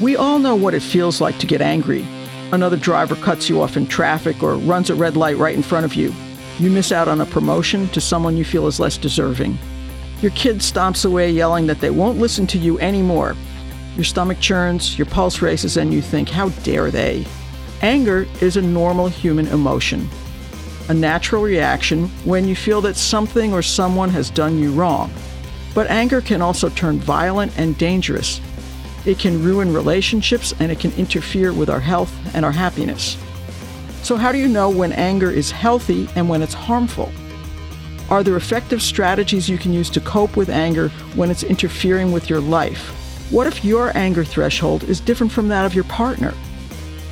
We all know what it feels like to get angry. Another driver cuts you off in traffic or runs a red light right in front of you. You miss out on a promotion to someone you feel is less deserving. Your kid stomps away yelling that they won't listen to you anymore. Your stomach churns, your pulse races, and you think, how dare they? Anger is a normal human emotion, a natural reaction when you feel that something or someone has done you wrong. But anger can also turn violent and dangerous. It can ruin relationships and it can interfere with our health and our happiness. So, how do you know when anger is healthy and when it's harmful? Are there effective strategies you can use to cope with anger when it's interfering with your life? What if your anger threshold is different from that of your partner?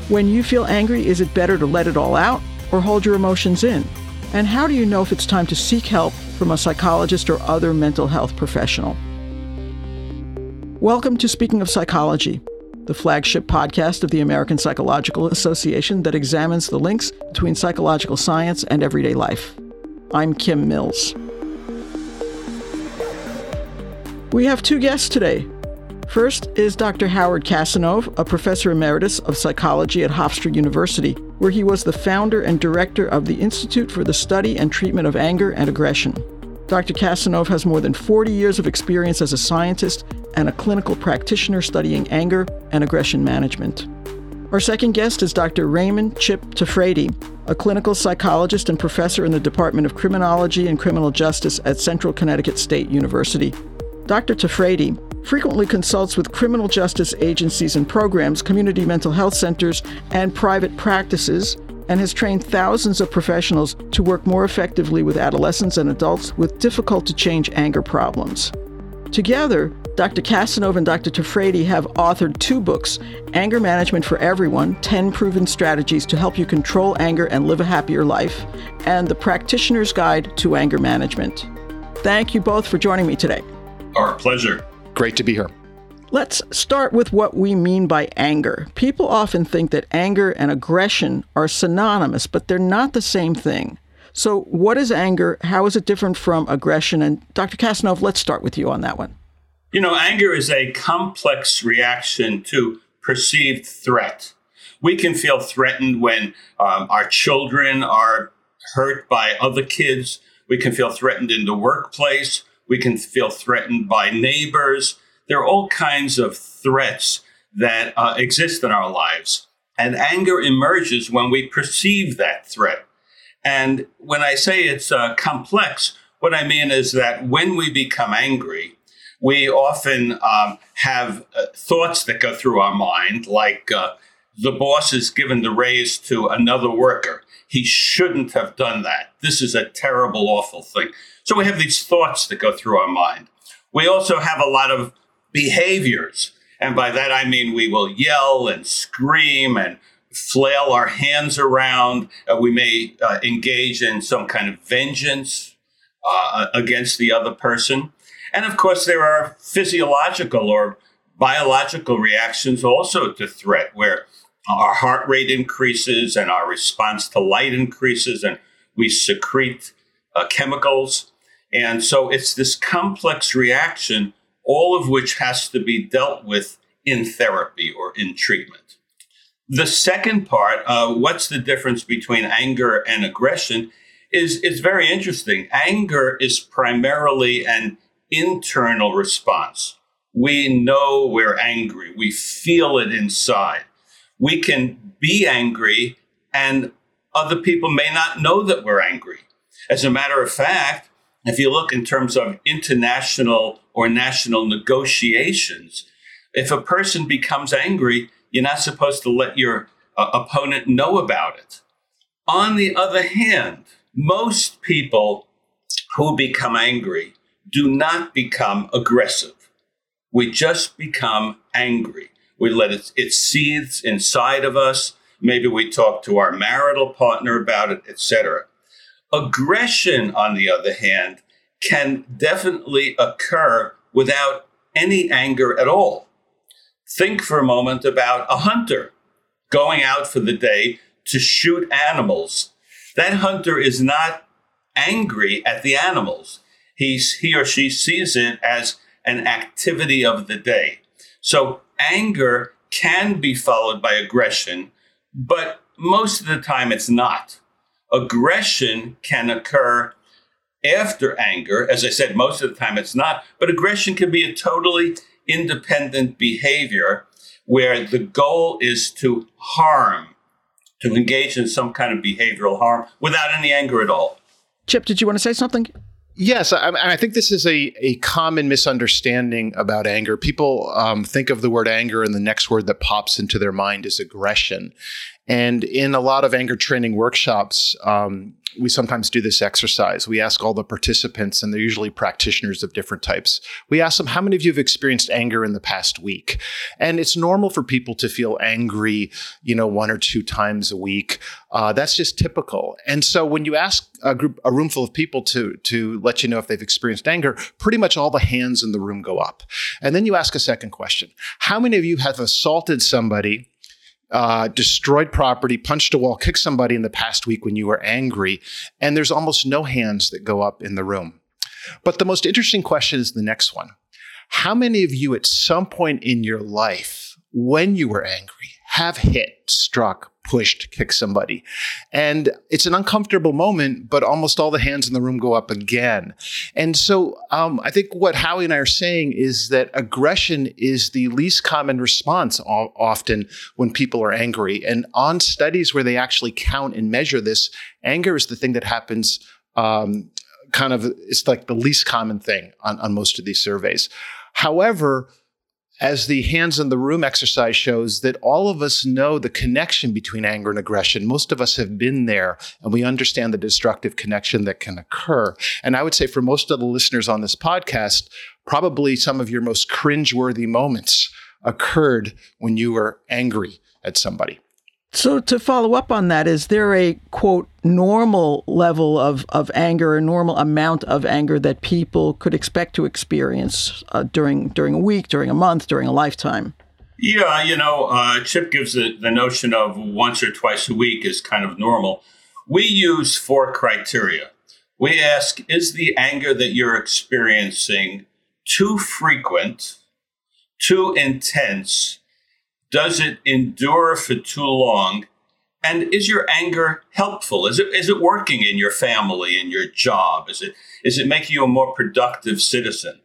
When you feel angry, is it better to let it all out or hold your emotions in? And how do you know if it's time to seek help from a psychologist or other mental health professional? Welcome to Speaking of Psychology, the flagship podcast of the American Psychological Association that examines the links between psychological science and everyday life. I'm Kim Mills. We have two guests today First is Dr. Howard Kassinove, a professor emeritus of psychology at Hofstra University, where he was the founder and director of the Institute for the Study and Treatment of Anger and Aggression. Dr. Kassinove has more than 40 years of experience as a scientist and a clinical practitioner studying anger and aggression management. Our second guest is Dr. Raymond Chip Tafrate, a clinical psychologist and professor in the Department of Criminology and Criminal Justice at Central Connecticut State University. Dr. Tafrate frequently consults with criminal justice agencies and programs, community mental health centers, and private practices, and has trained thousands of professionals to work more effectively with adolescents and adults with difficult to change anger problems. Together, Dr. Kassinove and Dr. Tafrate have authored two books Anger Management for Everyone 10 Proven Strategies to Help You Control Anger and Live a Happier Life, and The Practitioner's Guide to Anger Management. Thank you both for joining me today. Our pleasure. Great to be here. Let's start with what we mean by anger. People often think that anger and aggression are synonymous, but they're not the same thing. So, what is anger? How is it different from aggression? And Dr. Kassinove, let's start with you on that one. You know, anger is a complex reaction to perceived threat. We can feel threatened when um, our children are hurt by other kids. We can feel threatened in the workplace. We can feel threatened by neighbors. There are all kinds of threats that uh, exist in our lives. And anger emerges when we perceive that threat. And when I say it's uh, complex, what I mean is that when we become angry, we often um, have uh, thoughts that go through our mind, like uh, the boss has given the raise to another worker. He shouldn't have done that. This is a terrible, awful thing. So we have these thoughts that go through our mind. We also have a lot of behaviors. And by that, I mean we will yell and scream and flail our hands around. Uh, we may uh, engage in some kind of vengeance uh, against the other person. And of course, there are physiological or biological reactions also to threat, where our heart rate increases and our response to light increases, and we secrete uh, chemicals. And so it's this complex reaction, all of which has to be dealt with in therapy or in treatment. The second part, uh, what's the difference between anger and aggression, is, is very interesting. Anger is primarily an internal response. We know we're angry, we feel it inside. We can be angry, and other people may not know that we're angry. As a matter of fact, if you look in terms of international or national negotiations, if a person becomes angry, you're not supposed to let your uh, opponent know about it. On the other hand, most people who become angry do not become aggressive. We just become angry. We let it, it seethes inside of us. Maybe we talk to our marital partner about it, etc. Aggression, on the other hand, can definitely occur without any anger at all. Think for a moment about a hunter going out for the day to shoot animals. That hunter is not angry at the animals. He's, he or she sees it as an activity of the day. So anger can be followed by aggression, but most of the time it's not. Aggression can occur after anger. As I said, most of the time it's not, but aggression can be a totally independent behavior where the goal is to harm, to engage in some kind of behavioral harm without any anger at all. Chip, did you want to say something? Yes, I, I, think this is a, a common misunderstanding about anger. People um, think of the word anger, and the next word that pops into their mind is aggression. And in a lot of anger training workshops, um, we sometimes do this exercise. We ask all the participants, and they're usually practitioners of different types. We ask them, How many of you have experienced anger in the past week? And it's normal for people to feel angry, you know, one or two times a week. Uh, that's just typical. And so when you ask a group, a room full of people to, to let you know if they've experienced anger, pretty much all the hands in the room go up. And then you ask a second question How many of you have assaulted somebody? Uh, destroyed property, punched a wall, kicked somebody in the past week when you were angry, and there's almost no hands that go up in the room. But the most interesting question is the next one. How many of you at some point in your life, when you were angry, have hit, struck, pushed, kick somebody. And it's an uncomfortable moment, but almost all the hands in the room go up again. And so um, I think what Howie and I are saying is that aggression is the least common response often when people are angry. And on studies where they actually count and measure this, anger is the thing that happens. Um, kind of it's like the least common thing on, on most of these surveys. However, as the hands in the room exercise shows that all of us know the connection between anger and aggression. Most of us have been there and we understand the destructive connection that can occur. And I would say for most of the listeners on this podcast, probably some of your most cringeworthy moments occurred when you were angry at somebody. So, to follow up on that, is there a quote normal level of, of anger, a normal amount of anger that people could expect to experience uh, during during a week, during a month, during a lifetime? Yeah, you know, uh, Chip gives the, the notion of once or twice a week is kind of normal. We use four criteria. We ask Is the anger that you're experiencing too frequent, too intense, does it endure for too long? And is your anger helpful? Is it is it working in your family, in your job? Is it is it making you a more productive citizen?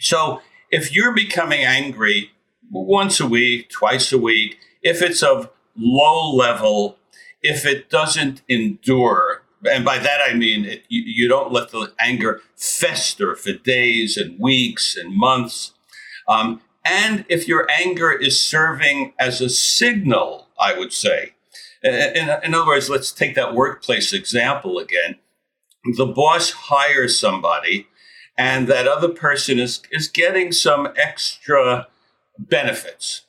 So if you're becoming angry once a week, twice a week, if it's of low level, if it doesn't endure, and by that I mean it, you, you, don't let the anger fester for days and weeks and months, um, and if your anger is serving as a signal, I would say. In, in other words, let's take that workplace example again. The boss hires somebody, and that other person is, is getting some extra benefits.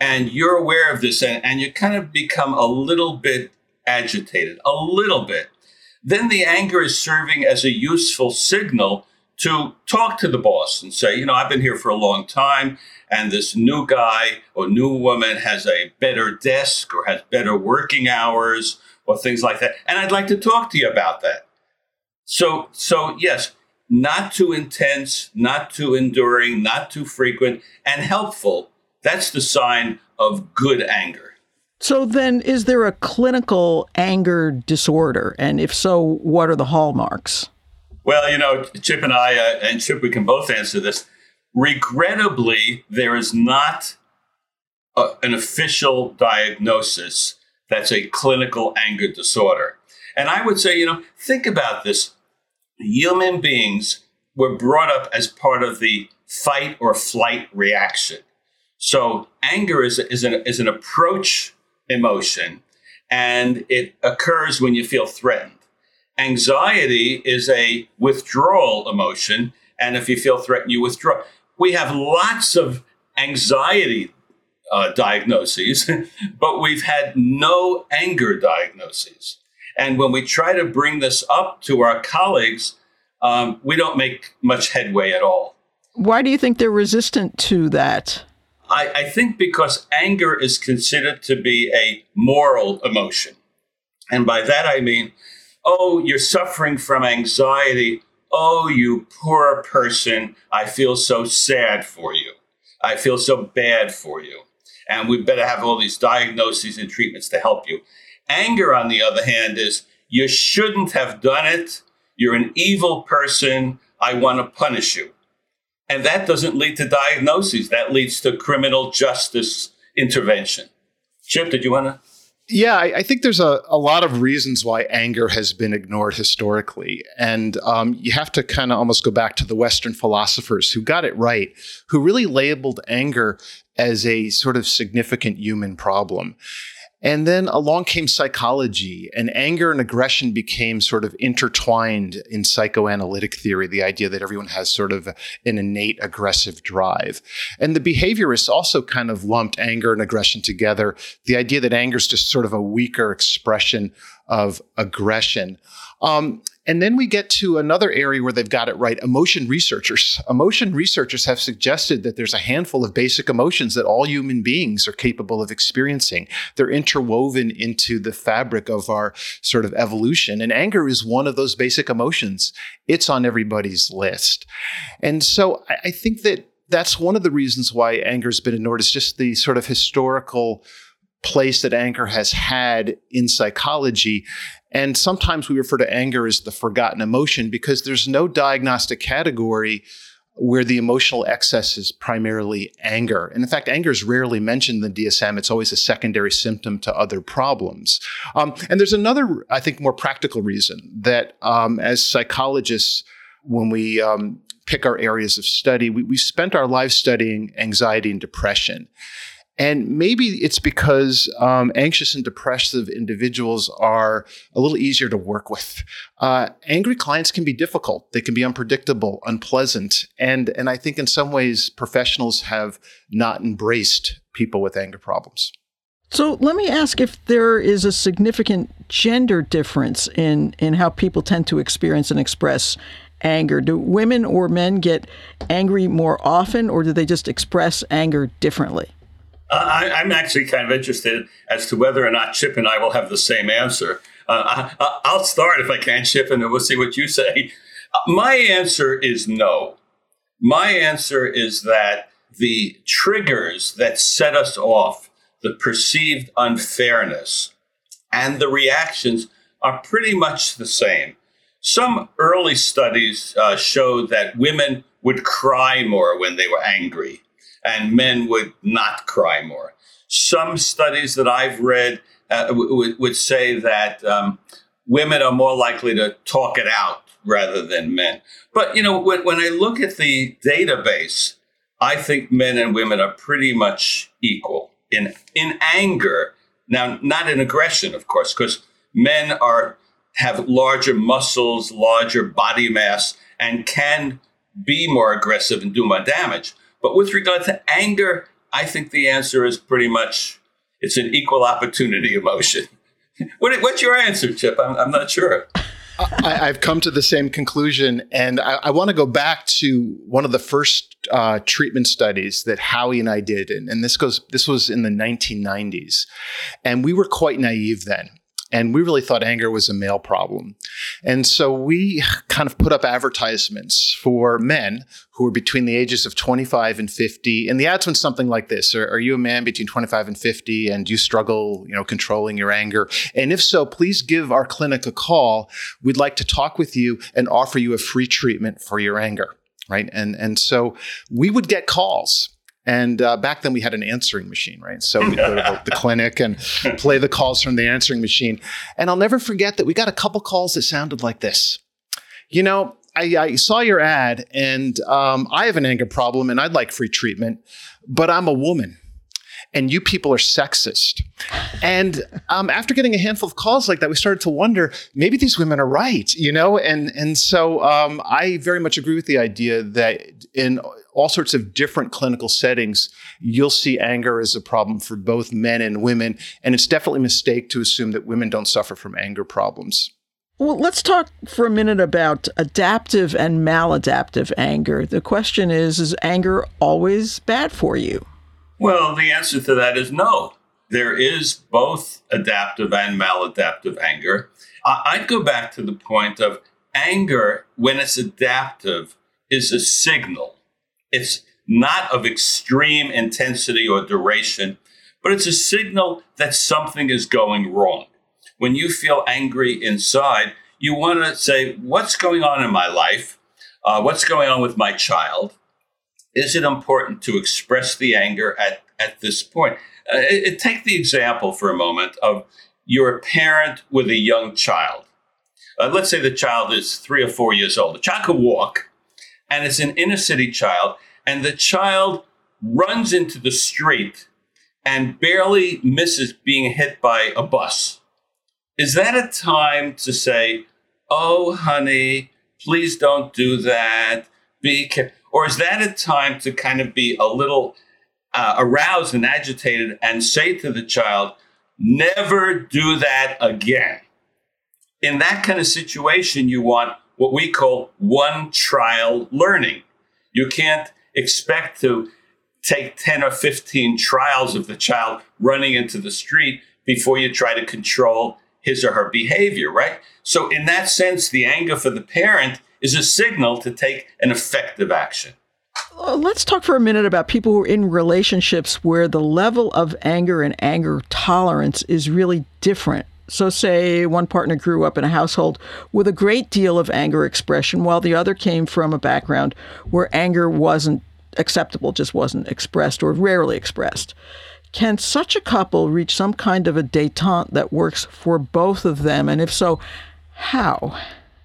And you're aware of this, and, and you kind of become a little bit agitated, a little bit. Then the anger is serving as a useful signal to talk to the boss and say, you know, I've been here for a long time, and this new guy or new woman has a better desk or has better working hours or things like that. And I'd like to talk to you about that. So, so yes, not too intense, not too enduring, not too frequent, and helpful. That's the sign of good anger. So then, is there a clinical anger disorder? And if so, what are the hallmarks? Well, you know, Chip and I, uh, and Chip, we can both answer this. Regrettably, there is not a, an official diagnosis that's a clinical anger disorder. And I would say, you know, think about this. Human beings were brought up as part of the fight or flight reaction. So anger is, is, an, is an approach emotion, and it occurs when you feel threatened. Anxiety is a withdrawal emotion. And if you feel threatened, you withdraw. We have lots of anxiety uh, diagnoses, but we've had no anger diagnoses. And when we try to bring this up to our colleagues, um, we don't make much headway at all. Why do you think they're resistant to that? I, I think because anger is considered to be a moral emotion. And by that I mean Oh, you're suffering from anxiety. Oh, you poor person. I feel so sad for you. I feel so bad for you. and we better have all these diagnoses and treatments to help you. Anger, on the other hand, is you shouldn't have done it. You're an evil person. I want to punish you. And that doesn't lead to diagnoses. That leads to criminal justice intervention. Chip, did you want to? Yeah, I, I, think there's a, a lot of reasons why anger has been ignored historically. And um, you have to kind of almost go back to the Western philosophers who got it right, who really labeled anger as a sort of significant human problem. And then along came psychology, and anger and aggression became sort of intertwined in psychoanalytic theory, the idea that everyone has sort of an innate aggressive drive. And the behaviorists also kind of lumped anger and aggression together, the idea that anger is just sort of a weaker expression of aggression. Um, and then we get to another area where they've got it right emotion researchers. Emotion researchers have suggested that there's a handful of basic emotions that all human beings are capable of experiencing. They're interwoven into the fabric of our sort of evolution. And anger is one of those basic emotions. It's on everybody's list. And so I think that that's one of the reasons why anger has been ignored is just the sort of historical place that anger has had in psychology and sometimes we refer to anger as the forgotten emotion because there's no diagnostic category where the emotional excess is primarily anger. And in fact, anger is rarely mentioned in the DSM. It's always a secondary symptom to other problems. Um, and there's another, I think, more practical reason that um, as psychologists, when we um, pick our areas of study, we, we spent our lives studying anxiety and depression. And maybe it's because um, anxious and depressive individuals are a little easier to work with. Uh, angry clients can be difficult. They can be unpredictable, unpleasant. And, and I think in some ways, professionals have not embraced people with anger problems. So let me ask if there is a significant gender difference in, in how people tend to experience and express anger. Do women or men get angry more often, or do they just express anger differently? Uh, I, am actually kind of interested as to whether or not Chip and I will have the same answer. Uh, I, will start if I can, Chip, and then we'll see what you say. Uh, my answer is no. My answer is that the triggers that set us off, the perceived unfairness, and the reactions are pretty much the same. Some early studies uh, showed that women would cry more when they were angry and men would not cry more. Some studies that I've read uh, w- would say that um, women are more likely to talk it out rather than men. But, you know, when, when I look at the database, I think men and women are pretty much equal in, in anger. Now, not in aggression, of course, because men are have larger muscles, larger body mass, and can be more aggressive and do more damage. But with regard to anger, I think the answer is pretty much it's an equal opportunity emotion. what, what's your answer, Chip? I'm, I'm not sure. I, have come to the same conclusion, and I, I want to go back to one of the first uh, treatment studies that Howie and I did, and, and this goes. This was in the 1990s, and we were quite naive then. And we really thought anger was a male problem. And so we kind of put up advertisements for men who were between the ages of 25 and 50. And the ads went something like this are, are, you a man between 25 and 50 and you struggle, you know, controlling your anger? And if so, please give our clinic a call. We'd like to talk with you and offer you a free treatment for your anger. Right. And, and so we would get calls and uh, back then we had an answering machine, right? So we'd go to the, the clinic and play the calls from the answering machine. And I'll never forget that we got a couple calls that sounded like this. You know, I, I saw your ad and um, I have an anger problem and I'd like free treatment, but I'm a woman and you people are sexist. And um, after getting a handful of calls like that, we started to wonder maybe these women are right, you know. And and so um, I very much agree with the idea that in all sorts of different clinical settings, you'll see anger as a problem for both men and women. And it's definitely a mistake to assume that women don't suffer from anger problems. Well, let's talk for a minute about adaptive and maladaptive anger. The question is Is anger always bad for you? Well, the answer to that is no. There is both adaptive and maladaptive anger. I'd go back to the point of anger, when it's adaptive, is a signal it's not of extreme intensity or duration, but it's a signal that something is going wrong. When you feel angry inside, you want to say, What's going on in my life? Uh, what's going on with my child? Is it important to express the anger at, at this point? Uh, it, take the example for a moment of you're a parent with a young child. Uh, let's say the child is three or four years old. The child can walk, and it's an inner city child, and the child runs into the street and barely misses being hit by a bus. Is that a time to say, Oh, honey, please don't do that? Be careful? Or is that a time to kind of be a little uh, aroused and agitated and say to the child, never do that again? In that kind of situation, you want what we call one trial learning. You can't expect to take 10 or 15 trials of the child running into the street before you try to control his or her behavior, right? So, in that sense, the anger for the parent is a signal to take an effective action. Uh, let's talk for a minute about people who are in relationships where the level of anger and anger tolerance is really different. So, say one partner grew up in a household with a great deal of anger expression, while the other came from a background where anger wasn't acceptable, just wasn't expressed or rarely expressed. Can such a couple reach some kind of a detente that works for both of them? And if so, how?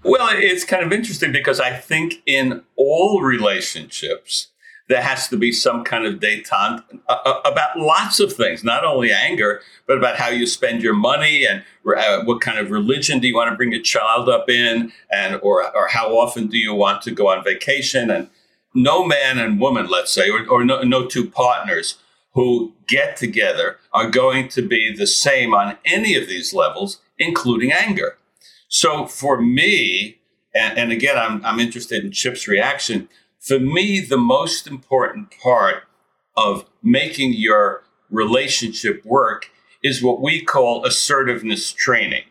Well, it's kind of interesting because I think in all relationships, there has to be some kind of detente uh, uh, about lots of things, not only anger, but about how you spend your money and uh, what kind of religion do you want to bring your child up in, and or or how often do you want to go on vacation. And no man and woman, let's say, or, or no, no two partners who get together are going to be the same on any of these levels, including anger. So for me, and, and again, I'm, I'm interested in Chip's reaction. For me, the most important part of making your relationship work is what we call assertiveness training.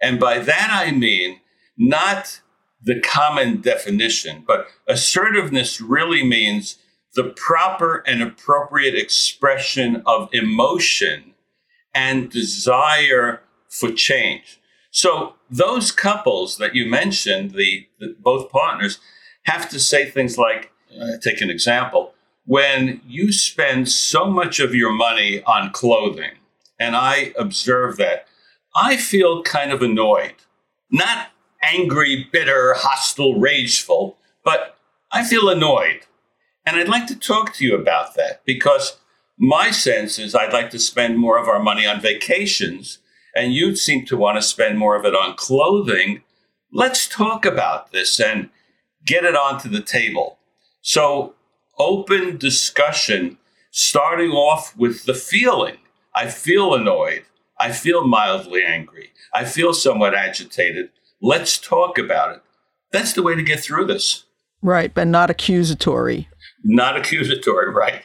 And by that, I mean not the common definition, but assertiveness really means the proper and appropriate expression of emotion and desire for change. So those couples that you mentioned, the, the both partners, have to say things like, uh, take an example, when you spend so much of your money on clothing, and I observe that, I feel kind of annoyed. Not angry, bitter, hostile, rageful, but I feel annoyed. And I'd like to talk to you about that because my sense is I'd like to spend more of our money on vacations and you seem to want to spend more of it on clothing. Let's talk about this and get it onto the table. So, open discussion, starting off with the feeling. I feel annoyed. I feel mildly angry. I feel somewhat agitated. Let's talk about it. That's the way to get through this. Right, but not accusatory. Not accusatory, right.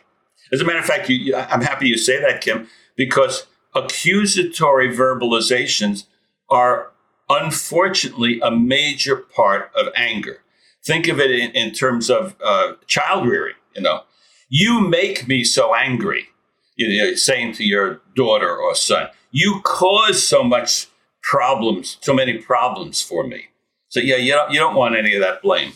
As a matter of fact, you, I'm happy you say that, Kim, because accusatory verbalizations are unfortunately a major part of anger. Think of it in, in terms of uh, child rearing. You know, you make me so angry. You know, saying to your daughter or son, you cause so much problems, so many problems for me. So yeah, you don't, you don't want any of that blame.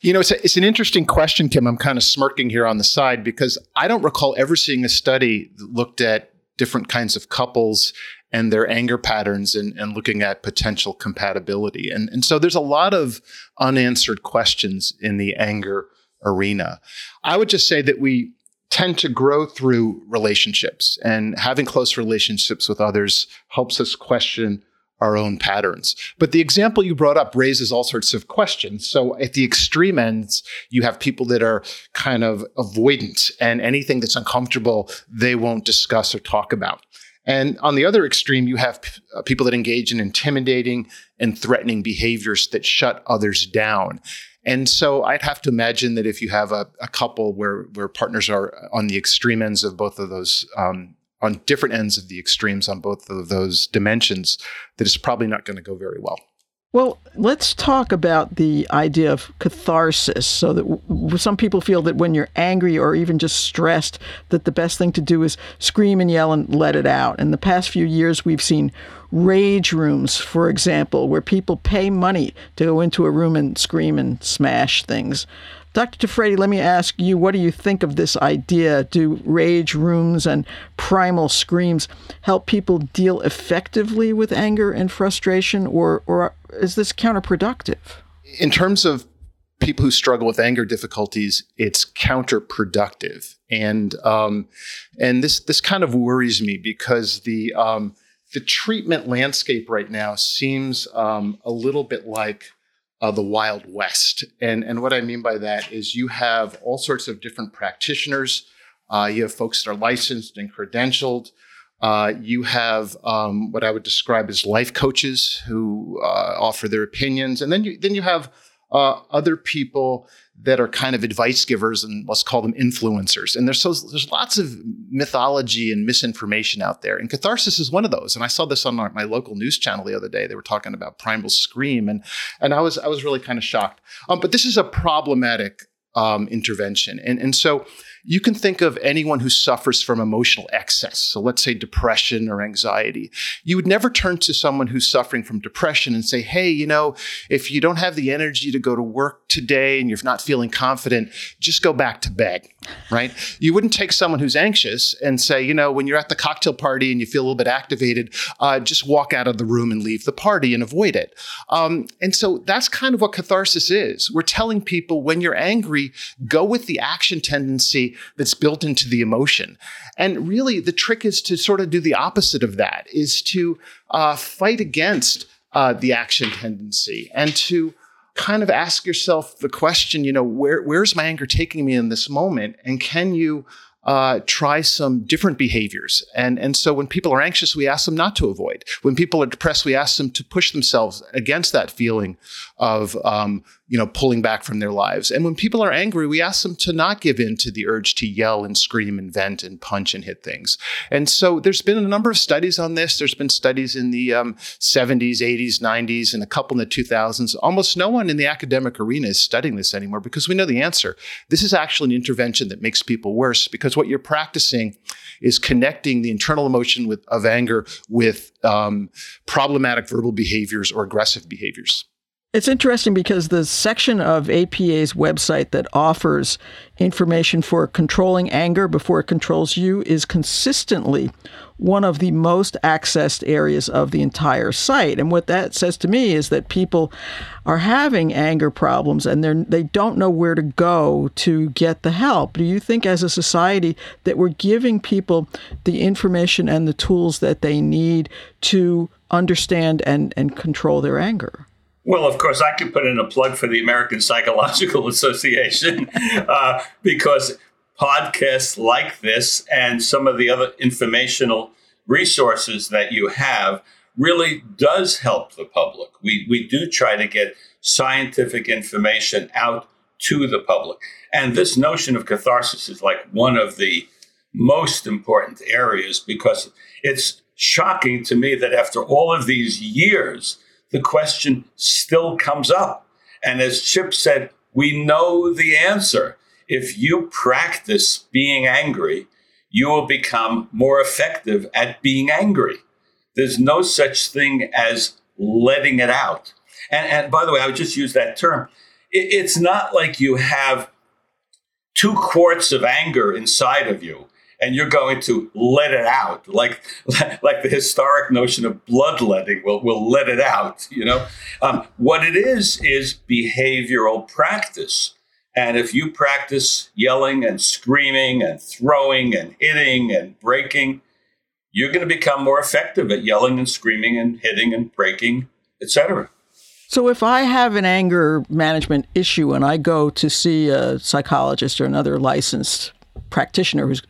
You know, it's, a, it's an interesting question, Kim. I'm kind of smirking here on the side because I don't recall ever seeing a study that looked at different kinds of couples and their anger patterns and, and looking at potential compatibility. And, and so there's a lot of unanswered questions in the anger arena. I would just say that we tend to grow through relationships and having close relationships with others helps us question our own patterns. But the example you brought up raises all sorts of questions. So at the extreme ends, you have people that are kind of avoidant and anything that's uncomfortable, they won't discuss or talk about. And on the other extreme, you have p- uh, people that engage in intimidating and threatening behaviors that shut others down. And so I'd have to imagine that if you have a, a couple where, where partners are on the extreme ends of both of those um, on different ends of the extremes on both of those dimensions that it's probably not going to go very well. Well, let's talk about the idea of catharsis. So that w- some people feel that when you're angry or even just stressed, that the best thing to do is scream and yell and let it out. In the past few years, we've seen rage rooms, for example, where people pay money to go into a room and scream and smash things. Dr. Tafrate, let me ask you, what do you think of this idea? Do rage rooms and primal screams help people deal effectively with anger and frustration, or, or is this counterproductive? In terms of people who struggle with anger difficulties, it's counterproductive, and um, and this this kind of worries me because the um, the treatment landscape right now seems um, a little bit like uh, the Wild West. And, and what I mean by that is you have all sorts of different practitioners. Uh, you have folks that are licensed and credentialed. Uh, you have um, what I would describe as life coaches who uh, offer their opinions, and then you then you have uh, other people that are kind of advice givers and let's call them influencers. And there's so there's lots of mythology and misinformation out there. And catharsis is one of those. And I saw this on my, local news channel the other day. They were talking about primal scream, and and I was I was really kind of shocked. Um, but this is a problematic um, intervention, and and so you can think of anyone who suffers from emotional excess. So let's say depression or anxiety. You would never turn to someone who's suffering from depression and say, Hey, you know, if you don't have the energy to go to work today and you're not feeling confident, just go back to bed, right? You wouldn't take someone who's anxious and say, you know, when you're at the cocktail party and you feel a little bit activated, uh, just walk out of the room and leave the party and avoid it. Um, and so that's kind of what catharsis is. We're telling people when you're angry, go with the action tendency that's built into the emotion. And really, the trick is to sort of do the opposite of that, is to uh, fight against uh, the action tendency and to kind of ask yourself the question, you know, where, where's my anger taking me in this moment? And can you uh, try some different behaviors. And, and so when people are anxious, we ask them not to avoid. When people are depressed, we ask them to push themselves against that feeling of, um, you know, pulling back from their lives. And when people are angry, we ask them to not give in to the urge to yell and scream and vent and punch and hit things. And so there's been a number of studies on this. There's been studies in the um, 70s, 80s, 90s, and a couple in the 2000s. Almost no one in the academic arena is studying this anymore because we know the answer. This is actually an intervention that makes people worse because what you're practicing is connecting the internal emotion with, of anger with um, problematic verbal behaviors or aggressive behaviors. It's interesting because the section of APA's website that offers information for controlling anger before it controls you is consistently one of the most accessed areas of the entire site. And what that says to me is that people are having anger problems and they're, they don't know where to go to get the help. Do you think, as a society, that we're giving people the information and the tools that they need to understand and, and control their anger? Well, of course, I could put in a plug for the American Psychological Association uh, because podcasts like this and some of the other informational resources that you have really does help the public. We, we do try to get scientific information out to the public. And this notion of catharsis is like one of the most important areas because it's shocking to me that after all of these years, the question still comes up. And as Chip said, we know the answer. If you practice being angry, you will become more effective at being angry. There's no such thing as letting it out. And, and by the way, I would just use that term. It, it's not like you have two quarts of anger inside of you and you're going to let it out. Like like the historic notion of bloodletting will will let it out you know? Um, what it is is behavioral practice. And if you practice yelling and screaming and throwing and hitting and breaking you're going to become more effective at yelling and screaming and hitting and breaking etc so if I have an anger management issue and I go to see a psychologist or another licensed practitioner who's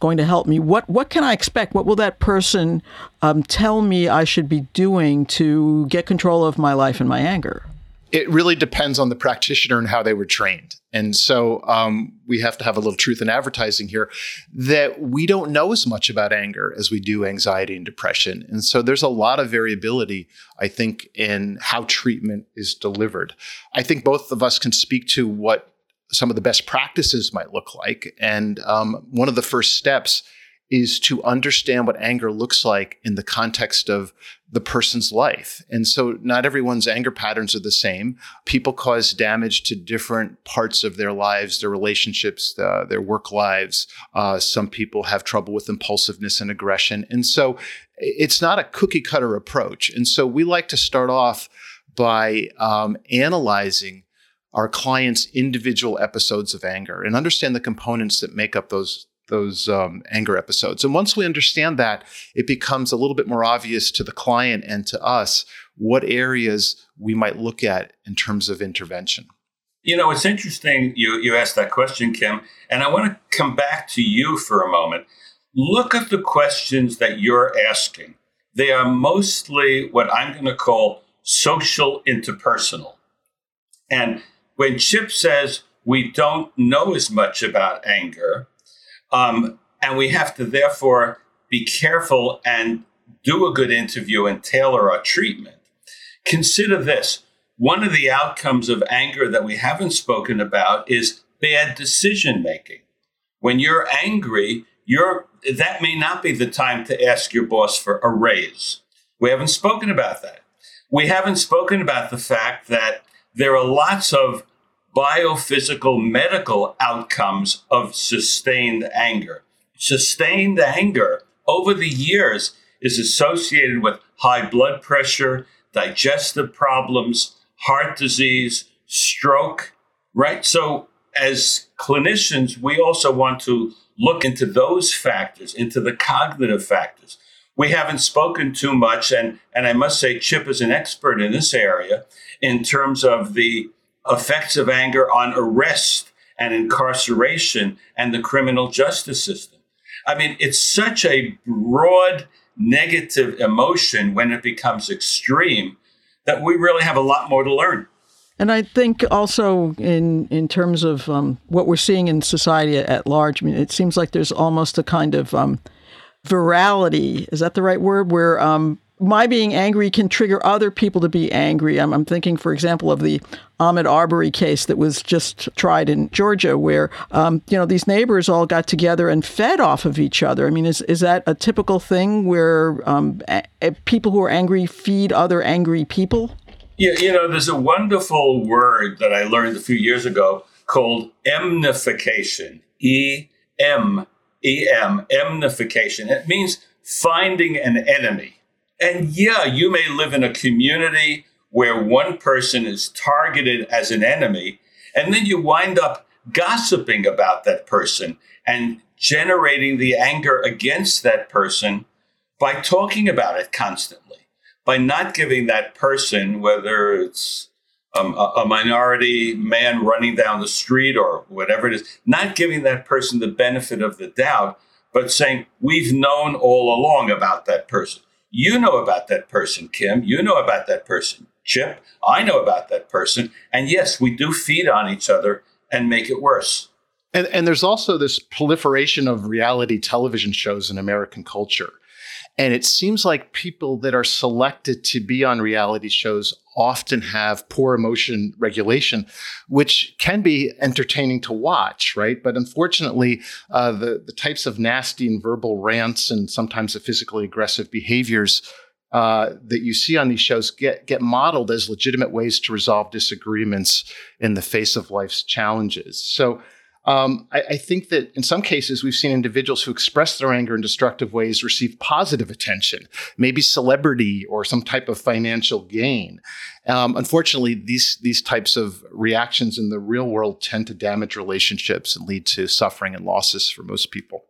going to help me. What what can I expect? What will that person um, tell me I should be doing to get control of my life and my anger? It really depends on the practitioner and how they were trained. And so um, we have to have a little truth in advertising here that we don't know as much about anger as we do anxiety and depression. And so there's a lot of variability, I think, in how treatment is delivered. I think both of us can speak to what some of the best practices might look like. And um, one of the first steps is to understand what anger looks like in the context of the person's life. And so not everyone's anger patterns are the same. People cause damage to different parts of their lives, their relationships, uh, their work lives. Uh, some people have trouble with impulsiveness and aggression. And so it's not a cookie cutter approach. And so we like to start off by um, analyzing our clients' individual episodes of anger and understand the components that make up those those um, anger episodes. And once we understand that, it becomes a little bit more obvious to the client and to us what areas we might look at in terms of intervention. You know, it's interesting you, you asked that question, Kim, and I want to come back to you for a moment. Look at the questions that you're asking. They are mostly what I'm going to call social interpersonal. And when Chip says we don't know as much about anger, um, and we have to therefore be careful and do a good interview and tailor our treatment. Consider this one of the outcomes of anger that we haven't spoken about is bad decision making. When you're angry, you're, that may not be the time to ask your boss for a raise. We haven't spoken about that. We haven't spoken about the fact that there are lots of biophysical medical outcomes of sustained anger. Sustained anger over the years is associated with high blood pressure, digestive problems, heart disease, stroke, right? So, as clinicians, we also want to look into those factors, into the cognitive factors. We haven't spoken too much, and, and I must say, Chip is an expert in this area in terms of the effects of anger on arrest and incarceration and the criminal justice system. I mean, it's such a broad negative emotion when it becomes extreme that we really have a lot more to learn. And I think also in in terms of um, what we're seeing in society at large, I mean, it seems like there's almost a kind of um, virality. Is that the right word? Where um, my being angry can trigger other people to be angry. I'm, I'm, thinking, for example, of the Ahmaud Arbery case that was just tried in Georgia, where um, you know these neighbors all got together and fed off of each other. I mean, is is that a typical thing where um, a- people who are angry feed other angry people? Yeah, you know, there's a wonderful word that I learned a few years ago called emnification. E M E M, emnification. It means finding an enemy and yeah, you may live in a community where one person is targeted as an enemy, and then you wind up gossiping about that person and generating the anger against that person by talking about it constantly, by not giving that person, whether it's um, a, a minority man running down the street or whatever it is, not giving that person the benefit of the doubt, but saying, We've known all along about that person. You know about that person, Kim. You know about that person, Chip. I know about that person. And yes, we do feed on each other and make it worse. And, and there's also this proliferation of reality television shows in American culture. And it seems like people that are selected to be on reality shows often have poor emotion regulation, which can be entertaining to watch, right? But unfortunately, uh, the, the types of nasty and verbal rants and sometimes the physically aggressive behaviors uh, that you see on these shows get get modeled as legitimate ways to resolve disagreements in the face of life's challenges. So um, I, I, think that in some cases, we've seen individuals who express their anger in destructive ways receive positive attention, maybe celebrity or some type of financial gain. Um, unfortunately, these these types of reactions in the real world tend to damage relationships and lead to suffering and losses for most people.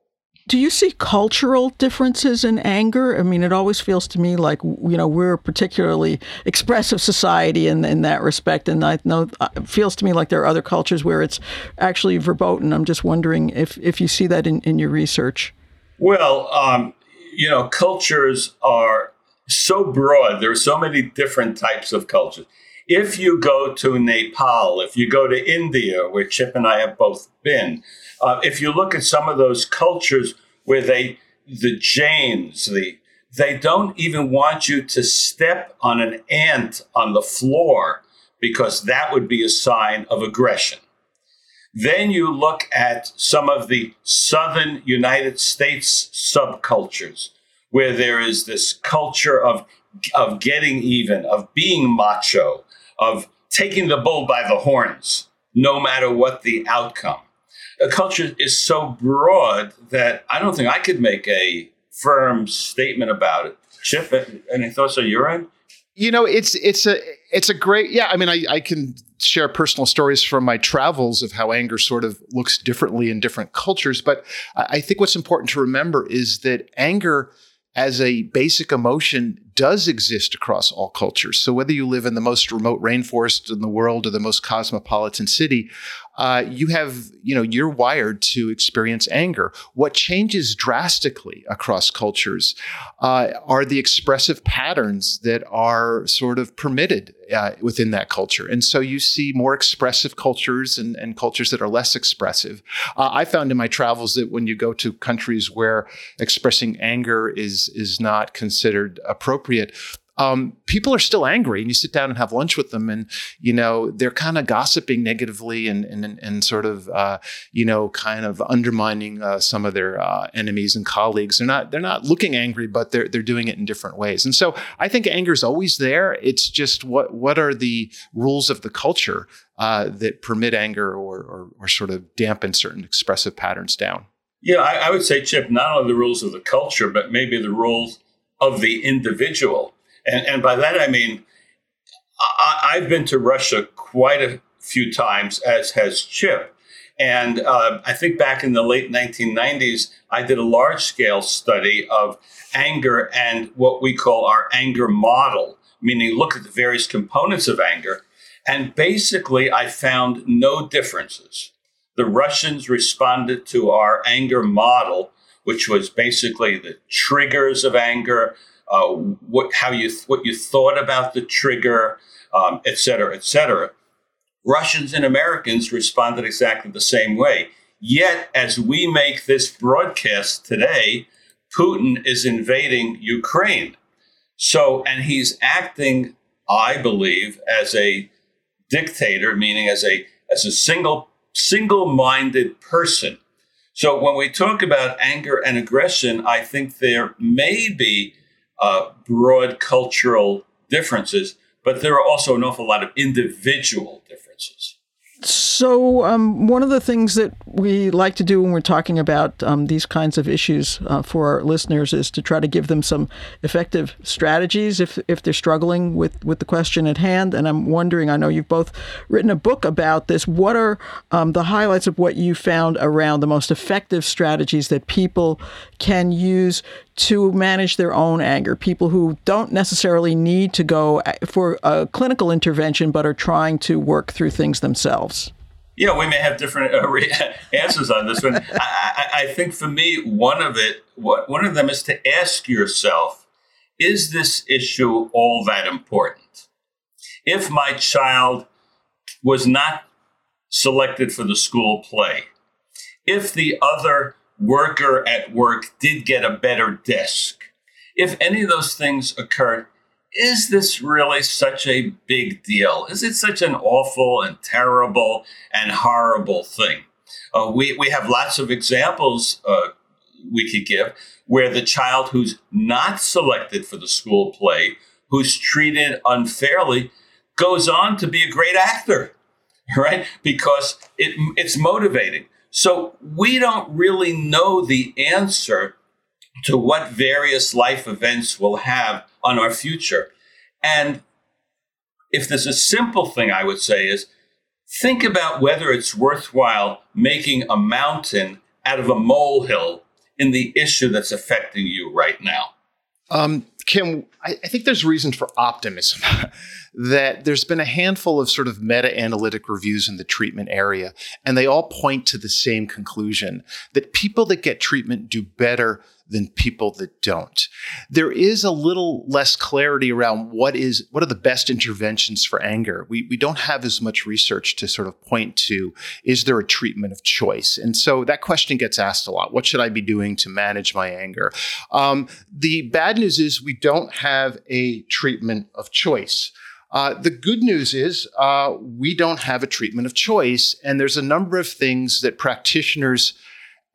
Do you see cultural differences in anger? I mean, it always feels to me like you know we're a particularly expressive society in in that respect, and I know uh, it feels to me like there are other cultures where it's actually verboten. I'm just wondering if if you see that in in your research. Well, um, you know, cultures are so broad. There are so many different types of cultures. If you go to Nepal, if you go to India, where Chip and I have both been, uh, if you look at some of those cultures where they, the Jains, the they don't even want you to step on an ant on the floor because that would be a sign of aggression. Then you look at some of the southern United States subcultures where there is this culture of, of getting even, of being macho, of taking the bull by the horns, no matter what the outcome. A culture is so broad that I don't think I could make a firm statement about it. Chip, any thoughts on your end? You know, it's it's a it's a great yeah. I mean, I, I can share personal stories from my travels of how anger sort of looks differently in different cultures. But I think what's important to remember is that anger as a basic emotion does exist across all cultures. So whether you live in the most remote rainforest in the world or the most cosmopolitan city, uh, you have, you know, you're wired to experience anger. What changes drastically across cultures uh, are the expressive patterns that are sort of permitted uh, within that culture. And so you see more expressive cultures and, and cultures that are less expressive. Uh, I found in my travels that when you go to countries where expressing anger is is not considered appropriate, um, people are still angry and you sit down and have lunch with them and you know they're kind of gossiping negatively and and, and sort of uh, you know kind of undermining uh, some of their uh, enemies and colleagues. They're not they're not looking angry but they're they're doing it in different ways. And so I think anger is always there. It's just what what are the rules of the culture uh, that permit anger or, or, or sort of dampen certain expressive patterns down? Yeah I, I would say Chip not only the rules of the culture but maybe the rules of the individual and, and by that, I mean, I, have been to Russia quite a few times, as has Chip. And uh, I think back in the late 1990s, I did a large scale study of anger and what we call our anger model, meaning look at the various components of anger. And basically, I found no differences. The Russians responded to our anger model, which was basically the triggers of anger, uh, what how you what you thought about the trigger, um, et cetera, et cetera. Russians and Americans responded exactly the same way. Yet, as we make this broadcast today, Putin is invading Ukraine. So, and he's acting, I believe, as a dictator, meaning as a as a single single-minded person. So when we talk about anger and aggression, I think there may be uh, broad cultural differences, but there are also an awful lot of individual differences. So, um, one of the things that we like to do when we're talking about um, these kinds of issues uh, for our listeners is to try to give them some effective strategies if, if they're struggling with, with the question at hand. And I'm wondering, I know you've both written a book about this. What are um, the highlights of what you found around the most effective strategies that people can use to manage their own anger? People who don't necessarily need to go uh, for a clinical intervention but are trying to work through things themselves yeah, we may have different uh, re- answers on this one. I, I, I, think for me, one of it, one of them is to ask yourself, is this issue all that important? If my child was not selected for the school play, if the other worker at work did get a better desk, if any of those things occurred, is this really such a big deal? Is it such an awful and terrible and horrible thing? Uh, we, we have lots of examples uh, we could give where the child who's not selected for the school play, who's treated unfairly, goes on to be a great actor, right? Because it, it's motivating. So we don't really know the answer to what various life events will have on our future. And if there's a simple thing I would say is think about whether it's worthwhile making a mountain out of a molehill in the issue that's affecting you right now. Um, Kim, I, I think there's reason for optimism that there's been a handful of sort of meta analytic reviews in the treatment area, and they all point to the same conclusion that people that get treatment do better than people that don't. There is a little less clarity around what is what are the best interventions for anger. We we don't have as much research to sort of point to is there a treatment of choice? And so that question gets asked a lot. What should I be doing to manage my anger? Um, the bad news is we don't have a treatment of choice. Uh, the good news is uh, we don't have a treatment of choice, and there's a number of things that practitioners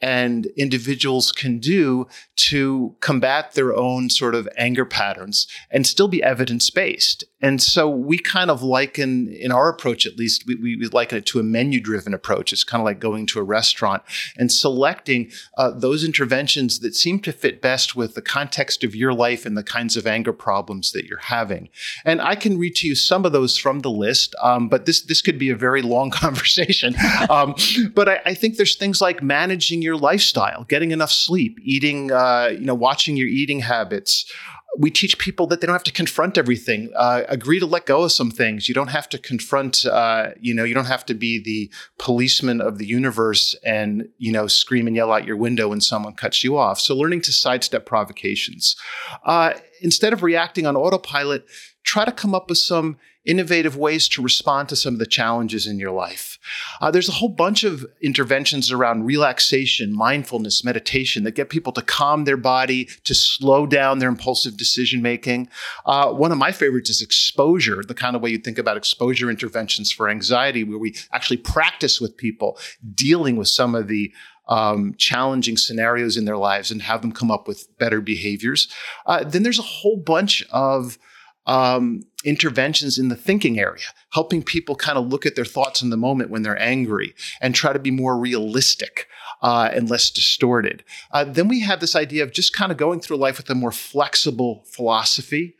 and individuals can do to combat their own sort of anger patterns and still be evidence based. And so we kind of liken, in our approach at least, we, we liken it to a menu driven approach. It's kind of like going to a restaurant and selecting uh, those interventions that seem to fit best with the context of your life and the kinds of anger problems that you're having. And I can read to you some of those from the list, um, but this, this could be a very long conversation. um, but I, I, think there's things like managing your lifestyle, getting enough sleep, eating, uh, you know, watching your eating habits, we teach people that they don't have to confront everything. Uh, agree to let go of some things. You don't have to confront. Uh, you know, you don't have to be the policeman of the universe and you know scream and yell out your window when someone cuts you off. So learning to sidestep provocations. Uh, instead of reacting on autopilot, try to come up with some innovative ways to respond to some of the challenges in your life. Uh, there's a whole bunch of interventions around relaxation, mindfulness, meditation that get people to calm their body, to slow down their impulsive decision making. Uh, one of my favorites is exposure, the kind of way you think about exposure interventions for anxiety, where we actually practice with people dealing with some of the um, challenging scenarios in their lives and have them come up with better behaviors. Uh, then there's a whole bunch of um, interventions in the thinking area, helping people kind of look at their thoughts in the moment when they're angry and try to be more realistic uh, and less distorted. Uh, then we have this idea of just kind of going through life with a more flexible philosophy.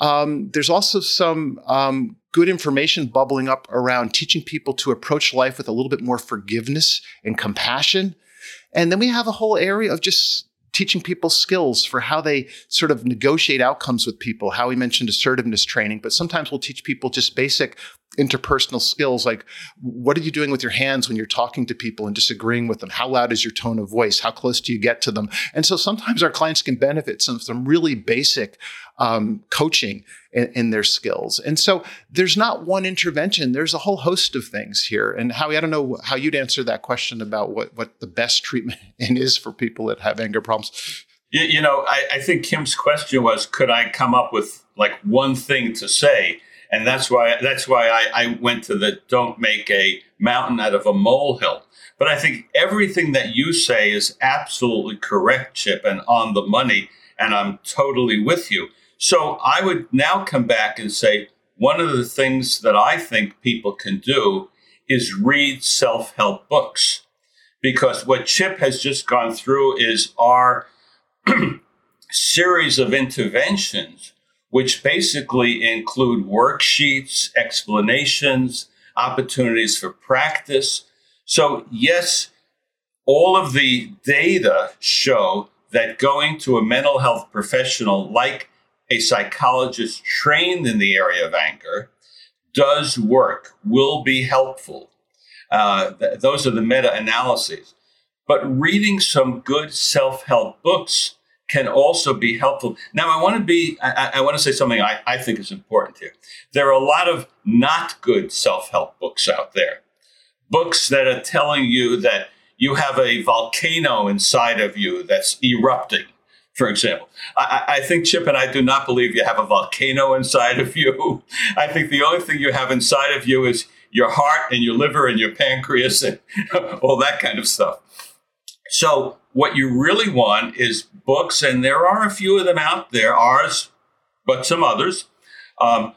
Um, there's also some um, good information bubbling up around teaching people to approach life with a little bit more forgiveness and compassion. And then we have a whole area of just teaching people skills for how they sort of negotiate outcomes with people. How we mentioned assertiveness training, but sometimes we'll teach people just basic interpersonal skills like what are you doing with your hands when you're talking to people and disagreeing with them? How loud is your tone of voice? How close do you get to them? And so sometimes our clients can benefit from some really basic um, coaching in, in, their skills. And so there's not one intervention. There's a whole host of things here. And howie i don't know how you'd answer that question about what, what the best treatment is for people that have anger problems. You, you know I, I think kim's question was could i come up with like one thing to say and that's why that's why I, I went to the don't make a mountain out of a molehill. But I think everything that you say is absolutely correct, Chip, and on the money, and I'm totally with you. So I would now come back and say one of the things that I think people can do is read self help books. Because what Chip has just gone through is our series of interventions which basically include worksheets, explanations, opportunities for practice. So, yes, all of the data show that going to a mental health professional like a psychologist trained in the area of anger does work, will be helpful. Uh, th- those are the meta analyses. But reading some good self help books can also be helpful. Now, I want to be, I, I want to say something I, I think is important here. There are a lot of not good self help books out there, books that are telling you that you have a volcano inside of you that's erupting. For example, I, I think Chip and I do not believe you have a volcano inside of you. I think the only thing you have inside of you is your heart and your liver and your pancreas and all that kind of stuff. So, what you really want is books, and there are a few of them out there, ours, but some others, um,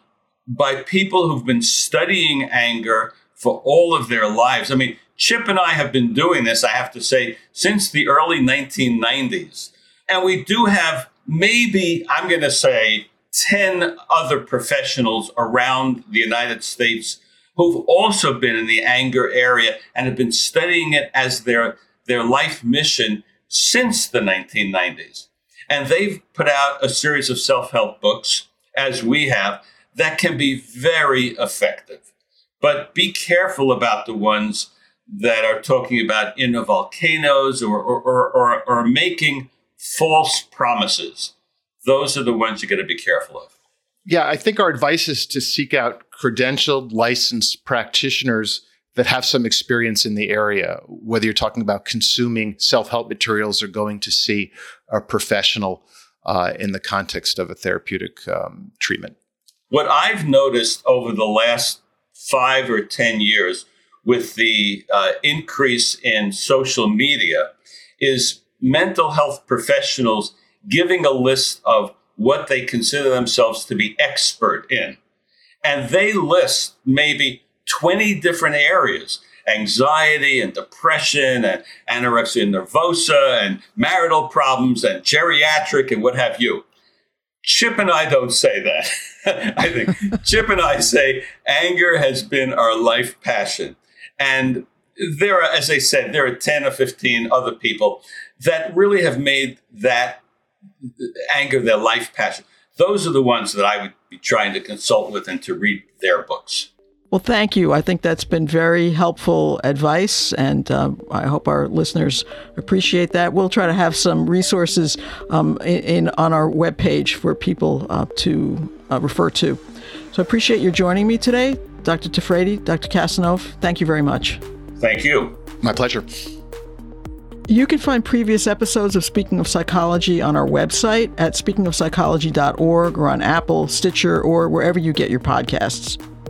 by people who've been studying anger for all of their lives. I mean, Chip and I have been doing this, I have to say, since the early 1990s. And we do have maybe, I'm going to say, 10 other professionals around the United States who've also been in the anger area and have been studying it as their their life mission since the 1990s. And they've put out a series of self help books, as we have, that can be very effective. But be careful about the ones that are talking about inner volcanoes or, or, or, or, or making false promises. Those are the ones you got to be careful of. Yeah, I think our advice is to seek out credentialed, licensed practitioners that have some experience in the area, whether you're talking about consuming self help materials or going to see a professional uh, in the context of a therapeutic um, treatment. What I've noticed over the last five or 10 years with the uh, increase in social media is mental health professionals giving a list of what they consider themselves to be expert in. And they list maybe 20 different areas anxiety and depression and anorexia nervosa and marital problems and geriatric and what have you. Chip and I don't say that. I think Chip and I say anger has been our life passion. And there are, as I said, there are 10 or 15 other people that really have made that anger their life passion. Those are the ones that I would be trying to consult with and to read their books. Well, thank you. I think that's been very helpful advice, and uh, I hope our listeners appreciate that. We'll try to have some resources um, in, in, on our webpage for people uh, to uh, refer to. So I appreciate your joining me today, Dr. Tafrate, Dr. Kassinove. Thank you very much. Thank you. My pleasure. You can find previous episodes of Speaking of Psychology on our website at speakingofpsychology.org or on Apple, Stitcher, or wherever you get your podcasts.